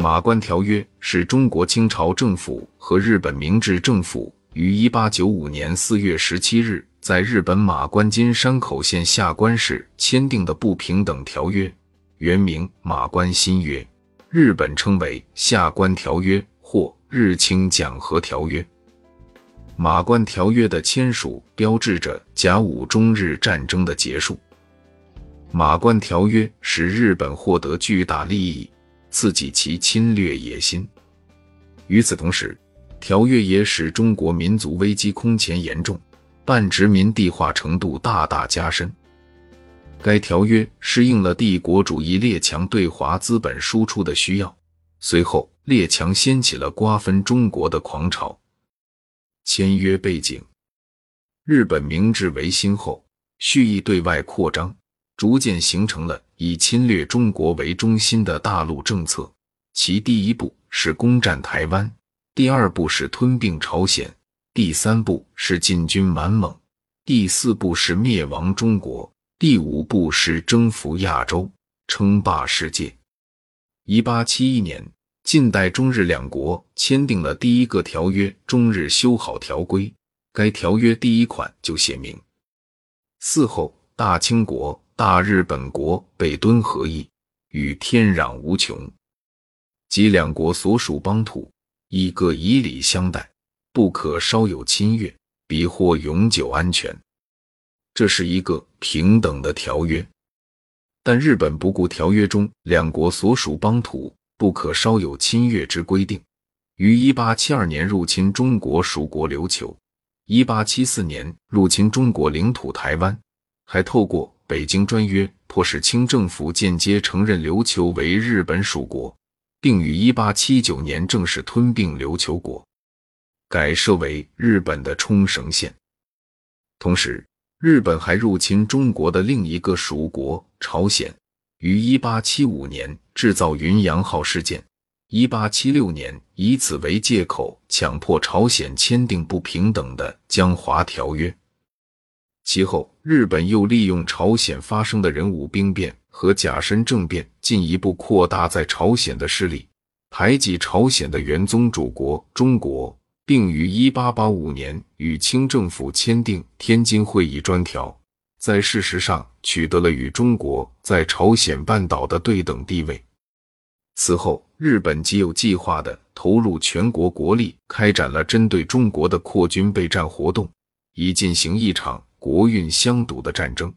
马关条约是中国清朝政府和日本明治政府于一八九五年四月十七日在日本马关金山口县下关市签订的不平等条约，原名《马关新约》，日本称为《下关条约》或《日清讲和条约》。马关条约的签署标志着甲午中日战争的结束。马关条约使日本获得巨大利益，刺激其侵略野心。与此同时，条约也使中国民族危机空前严重，半殖民地化程度大大加深。该条约适应了帝国主义列强对华资本输出的需要。随后，列强掀起了瓜分中国的狂潮。签约背景：日本明治维新后，蓄意对外扩张，逐渐形成了以侵略中国为中心的大陆政策。其第一步是攻占台湾，第二步是吞并朝鲜，第三步是进军满蒙，第四步是灭亡中国，第五步是征服亚洲，称霸世界。一八七一年。近代中日两国签订了第一个条约《中日修好条规》，该条约第一款就写明：嗣后大清国、大日本国北敦合议，与天壤无穷，即两国所属邦土，以各以礼相待，不可稍有侵越，彼获永久安全。这是一个平等的条约，但日本不顾条约中两国所属邦土。不可稍有侵略之规定，于一八七二年入侵中国属国琉球，一八七四年入侵中国领土台湾，还透过北京专约迫使清政府间接承认琉球为日本属国，并于一八七九年正式吞并琉球国，改设为日本的冲绳县。同时，日本还入侵中国的另一个属国朝鲜。于一八七五年制造云阳号事件，一八七六年以此为借口强迫朝鲜签订不平等的江华条约。其后，日本又利用朝鲜发生的人武兵变和甲申政变，进一步扩大在朝鲜的势力，排挤朝鲜的原宗主国中国，并于一八八五年与清政府签订《天津会议专条》。在事实上取得了与中国在朝鲜半岛的对等地位。此后，日本极有计划地投入全国国力，开展了针对中国的扩军备战活动，以进行一场国运相赌的战争。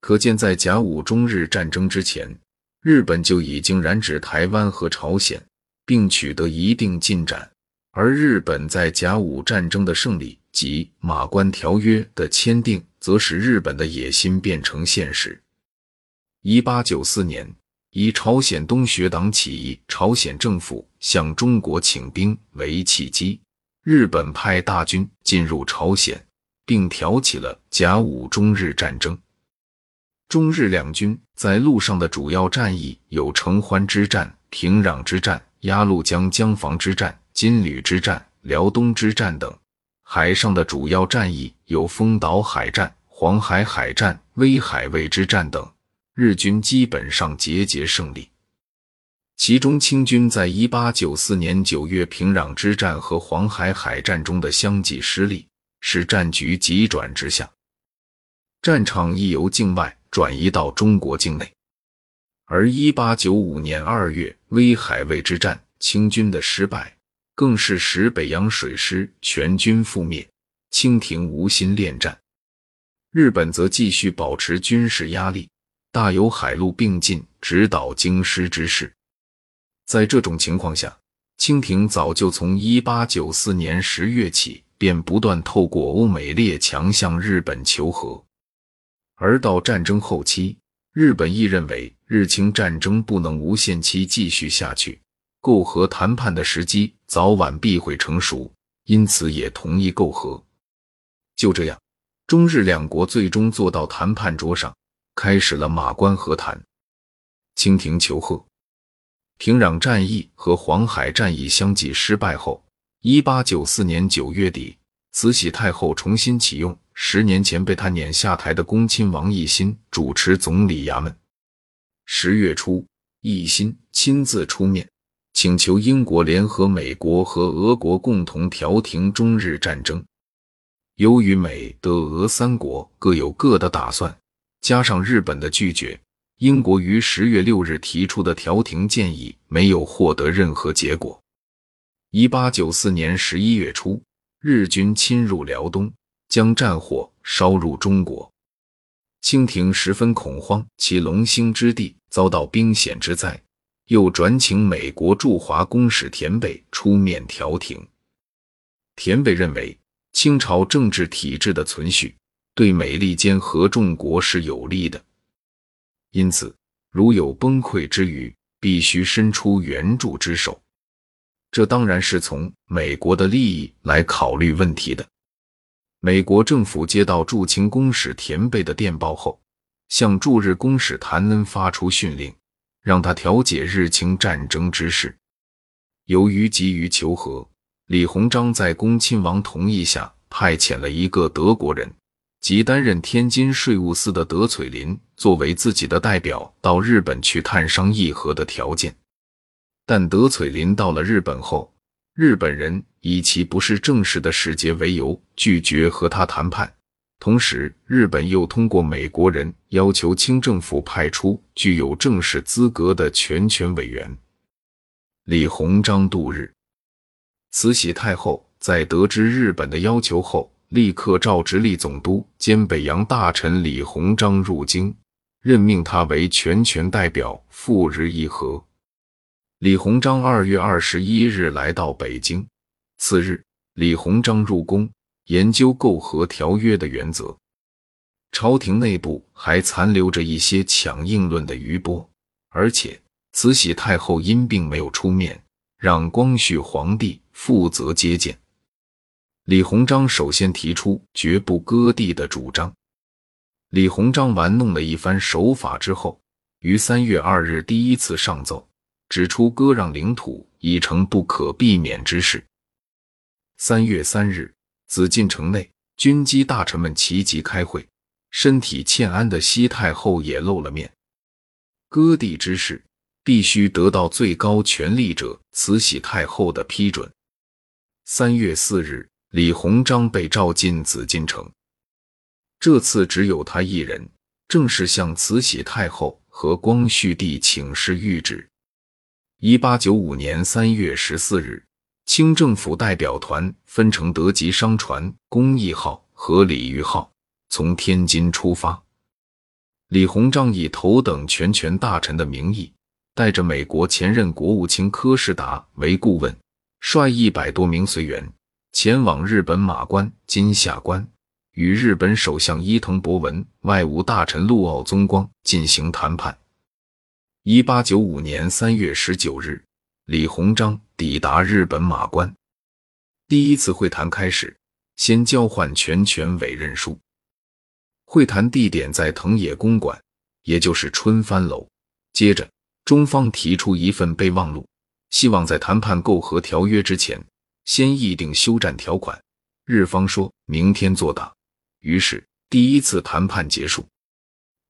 可见，在甲午中日战争之前，日本就已经染指台湾和朝鲜，并取得一定进展。而日本在甲午战争的胜利及马关条约的签订。则使日本的野心变成现实。一八九四年，以朝鲜东学党起义，朝鲜政府向中国请兵为契机，日本派大军进入朝鲜，并挑起了甲午中日战争。中日两军在路上的主要战役有承欢之战、平壤之战、鸭绿江江防之战、金旅之战、辽东之战等。海上的主要战役有丰岛海战、黄海海战、威海卫之战等，日军基本上节节胜利。其中，清军在一八九四年九月平壤之战和黄海海战中的相继失利，使战局急转直下，战场亦由境外转移到中国境内。而一八九五年二月威海卫之战，清军的失败。更是使北洋水师全军覆灭，清廷无心恋战。日本则继续保持军事压力，大有海陆并进、直捣京师之势。在这种情况下，清廷早就从一八九四年十月起，便不断透过欧美列强向日本求和。而到战争后期，日本亦认为日清战争不能无限期继续下去。媾和谈判的时机早晚必会成熟，因此也同意媾和。就这样，中日两国最终坐到谈判桌上，开始了马关和谈。清廷求和。平壤战役和黄海战役相继失败后，一八九四年九月底，慈禧太后重新启用十年前被他撵下台的恭亲王奕欣主持总理衙门。十月初，奕欣亲自出面。请求英国联合美国和俄国共同调停中日战争。由于美、德、俄三国各有各的打算，加上日本的拒绝，英国于十月六日提出的调停建议没有获得任何结果。一八九四年十一月初，日军侵入辽东，将战火烧入中国。清廷十分恐慌，其龙兴之地遭到兵险之灾，又转请美国驻华公使田贝出面调停。田贝认为，清朝政治体制的存续对美利坚合众国是有利的，因此如有崩溃之虞，必须伸出援助之手。这当然是从美国的利益来考虑问题的。美国政府接到驻清公使田贝的电报后，向驻日公使谭恩发出训令，让他调解日清战争之事。由于急于求和，李鸿章在恭亲王同意下，派遣了一个德国人，即担任天津税务司的德璀林，作为自己的代表到日本去探商议和的条件。但德璀林到了日本后，日本人。以其不是正式的使节为由，拒绝和他谈判。同时，日本又通过美国人要求清政府派出具有正式资格的全权委员。李鸿章度日，慈禧太后在得知日本的要求后，立刻召直隶总督兼北洋大臣李鸿章入京，任命他为全权代表赴日议和。李鸿章二月二十一日来到北京。次日，李鸿章入宫研究媾和条约的原则。朝廷内部还残留着一些强硬论的余波，而且慈禧太后因病没有出面，让光绪皇帝负责接见。李鸿章首先提出绝不割地的主张。李鸿章玩弄了一番手法之后，于三月二日第一次上奏，指出割让领土已成不可避免之事。三月三日，紫禁城内军机大臣们齐集开会，身体欠安的西太后也露了面。割地之事必须得到最高权力者慈禧太后的批准。三月四日，李鸿章被召进紫禁城，这次只有他一人，正式向慈禧太后和光绪帝请示谕旨。一八九五年三月十四日。清政府代表团分成德籍商船“公益号”和“鲤鱼号”，从天津出发。李鸿章以头等全权大臣的名义，带着美国前任国务卿柯士达为顾问，率一百多名随员前往日本马关（今下关），与日本首相伊藤博文、外务大臣陆奥宗光进行谈判。一八九五年三月十九日。李鸿章抵达日本马关，第一次会谈开始，先交换全权委任书。会谈地点在藤野公馆，也就是春帆楼。接着，中方提出一份备忘录，希望在谈判媾和条约之前，先议定休战条款。日方说明天作答。于是，第一次谈判结束。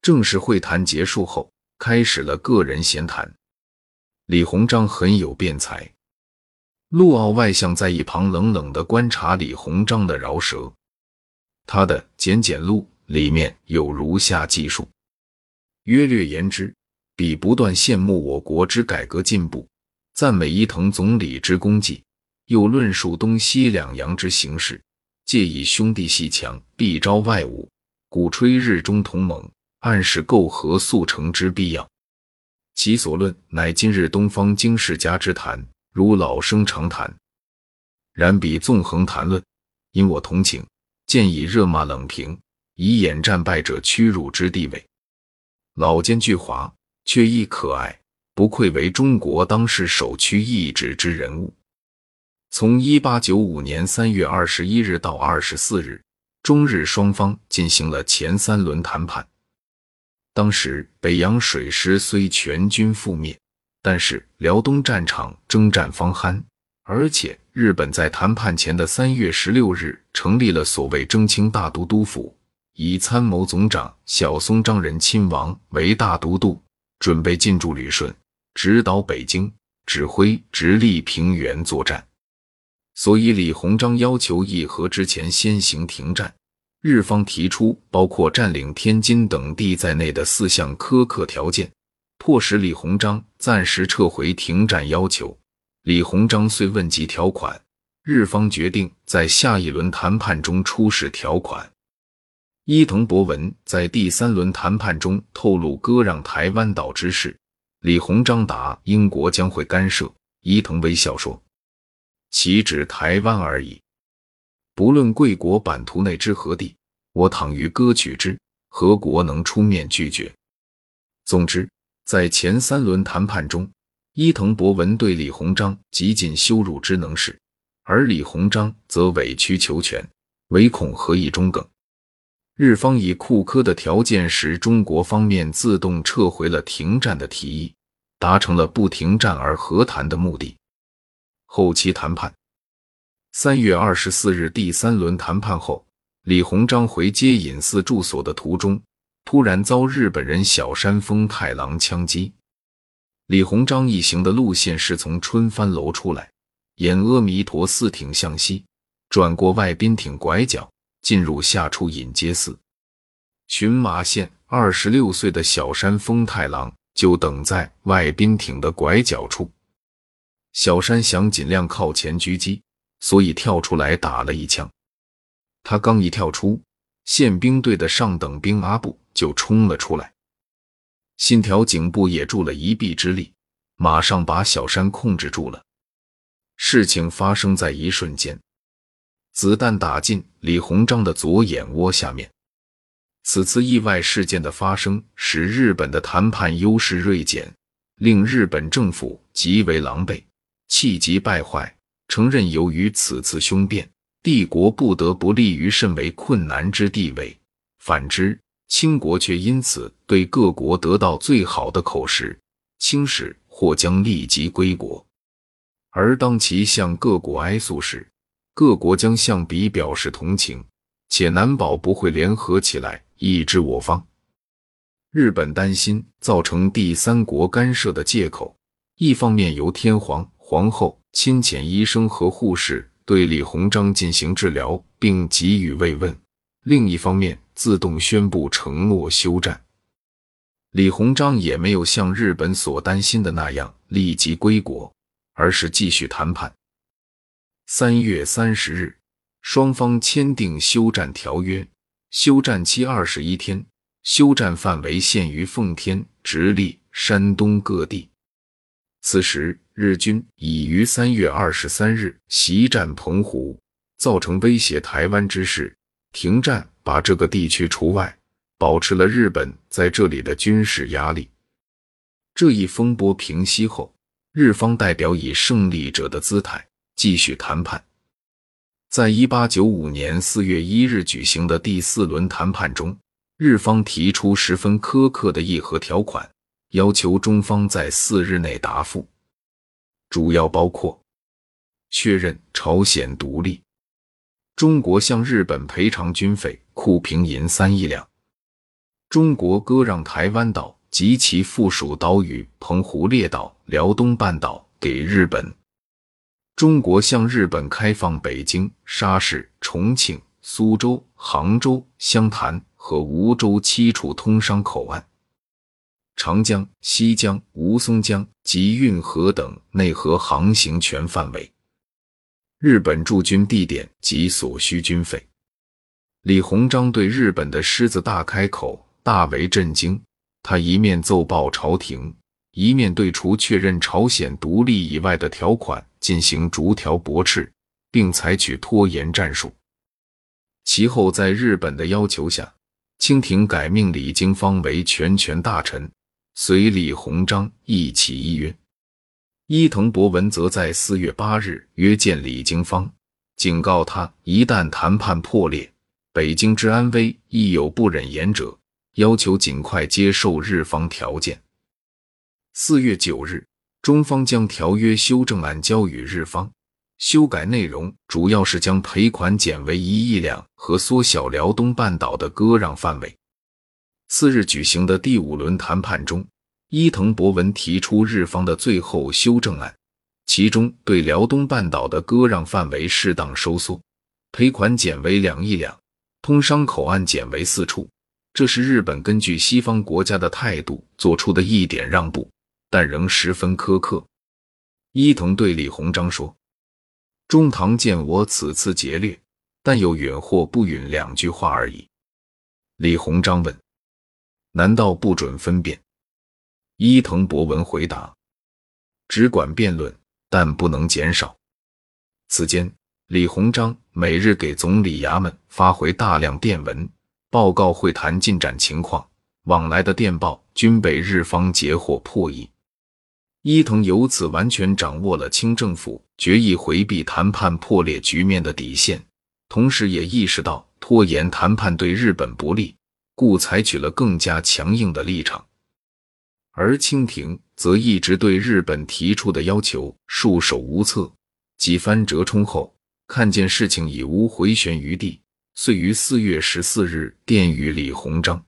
正式会谈结束后，开始了个人闲谈。李鸿章很有辩才，陆奥外相在一旁冷冷地观察李鸿章的饶舌。他的简简录里面有如下记述：约略言之，彼不断羡慕我国之改革进步，赞美伊藤总理之功绩，又论述东西两洋之形势，借以兄弟戏强，必招外侮，鼓吹日中同盟，暗示媾和速成之必要。其所论，乃今日东方经世家之谈，如老生常谈。然彼纵横谈论，因我同情，见以热骂冷评，以掩战败者屈辱之地位。老奸巨猾，却亦可爱，不愧为中国当世首屈一指之人物。从一八九五年三月二十一日到二十四日，中日双方进行了前三轮谈判。当时北洋水师虽全军覆灭，但是辽东战场征战方酣，而且日本在谈判前的三月十六日成立了所谓征清大都督府，以参谋总长小松章仁亲王为大都督，准备进驻旅顺，直捣北京，指挥直隶平原作战。所以，李鸿章要求议和之前先行停战。日方提出包括占领天津等地在内的四项苛刻条件，迫使李鸿章暂时撤回停战要求。李鸿章遂问及条款，日方决定在下一轮谈判中出示条款。伊藤博文在第三轮谈判中透露割让台湾岛之事，李鸿章答英国将会干涉。伊藤微笑说：“岂止台湾而已。”不论贵国版图内之何地，我倘于割取之，何国能出面拒绝？总之，在前三轮谈判中，伊藤博文对李鸿章极尽羞辱之能事，而李鸿章则委曲求全，唯恐何以中梗。日方以库科的条件，使中国方面自动撤回了停战的提议，达成了不停战而和谈的目的。后期谈判。三月二十四日，第三轮谈判后，李鸿章回接隐寺住所的途中，突然遭日本人小山丰太郎枪击。李鸿章一行的路线是从春帆楼出来，沿阿弥陀寺挺向西，转过外宾挺拐角，进入下出隐街寺。群马县二十六岁的小山丰太郎就等在外宾挺的拐角处。小山想尽量靠前狙击。所以跳出来打了一枪，他刚一跳出，宪兵队的上等兵阿布就冲了出来，信条警部也助了一臂之力，马上把小山控制住了。事情发生在一瞬间，子弹打进李鸿章的左眼窝下面。此次意外事件的发生，使日本的谈判优势锐减，令日本政府极为狼狈，气急败坏。承认，由于此次凶变，帝国不得不立于甚为困难之地位；反之，清国却因此对各国得到最好的口实，清使或将立即归国。而当其向各国哀诉时，各国将向彼表示同情，且难保不会联合起来抑制我方。日本担心造成第三国干涉的借口，一方面由天皇、皇后。亲遣医生和护士对李鸿章进行治疗，并给予慰问。另一方面，自动宣布承诺休战。李鸿章也没有像日本所担心的那样立即归国，而是继续谈判。三月三十日，双方签订休战条约，休战期二十一天，休战范围限于奉天、直隶、山东各地。此时。日军已于三月二十三日袭占澎湖，造成威胁台湾之势。停战把这个地区除外，保持了日本在这里的军事压力。这一风波平息后，日方代表以胜利者的姿态继续谈判。在一八九五年四月一日举行的第四轮谈判中，日方提出十分苛刻的议和条款，要求中方在四日内答复。主要包括确认朝鲜独立，中国向日本赔偿军费库平银三亿两，中国割让台湾岛及其附属岛屿澎湖列岛、辽东半岛给日本，中国向日本开放北京、沙市、重庆、苏州、杭州、湘潭和梧州七处通商口岸。长江、西江、吴淞江及运河等内河航行权范围，日本驻军地点及所需军费。李鸿章对日本的狮子大开口，大为震惊。他一面奏报朝廷，一面对除确认朝鲜独立以外的条款进行逐条驳斥，并采取拖延战术。其后，在日本的要求下，清廷改命李经方为全权大臣。随李鸿章一起议约，伊藤博文则在四月八日约见李经方，警告他一旦谈判破裂，北京之安危亦有不忍言者，要求尽快接受日方条件。四月九日，中方将条约修正案交予日方，修改内容主要是将赔款减为一亿两和缩小辽东半岛的割让范围。次日举行的第五轮谈判中，伊藤博文提出日方的最后修正案，其中对辽东半岛的割让范围适当收缩，赔款减为两亿两，通商口岸减为四处。这是日本根据西方国家的态度做出的一点让步，但仍十分苛刻。伊藤对李鸿章说：“中堂见我此次劫掠，但有允或不允两句话而已。”李鸿章问：“难道不准分辨？”伊藤博文回答：“只管辩论，但不能减少。”此间，李鸿章每日给总理衙门发回大量电文，报告会谈进展情况。往来的电报均被日方截获破译。伊藤由此完全掌握了清政府决意回避谈判破裂局面的底线，同时也意识到拖延谈判对日本不利，故采取了更加强硬的立场。而清廷则一直对日本提出的要求束手无策，几番折冲后，看见事情已无回旋余地，遂于四月十四日电与李鸿章：“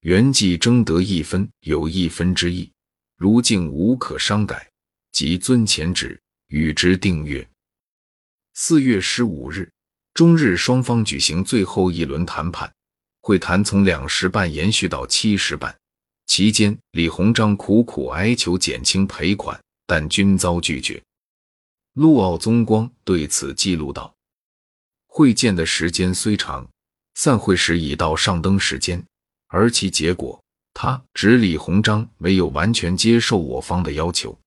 原计争得一分有一分之意，如竟无可商改，即遵前旨，与之订约。”四月十五日，中日双方举行最后一轮谈判，会谈从两时半延续到七时半。期间，李鸿章苦苦哀求减轻赔款，但均遭拒绝。陆奥宗光对此记录道：“会见的时间虽长，散会时已到上灯时间，而其结果，他指李鸿章没有完全接受我方的要求。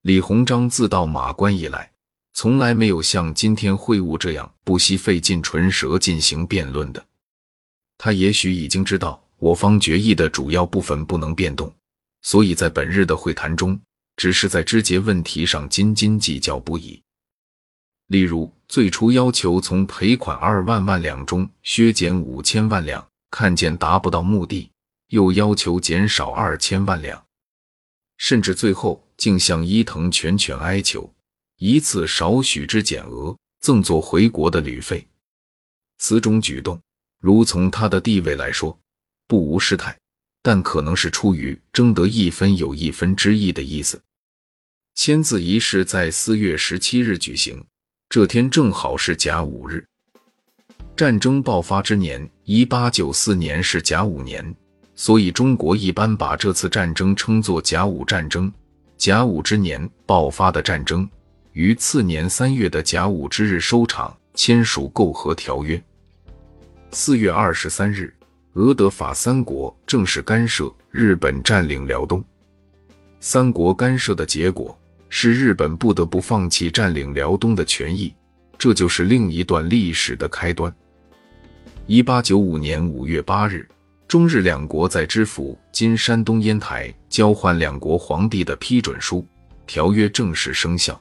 李鸿章自到马关以来，从来没有像今天会晤这样不惜费尽唇舌进行辩论的。他也许已经知道。”我方决议的主要部分不能变动，所以在本日的会谈中，只是在枝节问题上斤斤计较不已。例如，最初要求从赔款二万万两中削减五千万两，看见达不到目的，又要求减少二千万两，甚至最后竟向伊藤全权哀求，一次少许之减额，赠作回国的旅费。此种举动，如从他的地位来说，不无失态，但可能是出于争得一分有一分之意的意思。签字仪式在四月十七日举行，这天正好是甲午日。战争爆发之年，一八九四年是甲午年，所以中国一般把这次战争称作甲午战争。甲午之年爆发的战争，于次年三月的甲午之日收场，签署媾和条约。四月二十三日。俄德法三国正式干涉日本占领辽东，三国干涉的结果是日本不得不放弃占领辽东的权益，这就是另一段历史的开端。一八九五年五月八日，中日两国在知府今山东烟台交换两国皇帝的批准书，条约正式生效。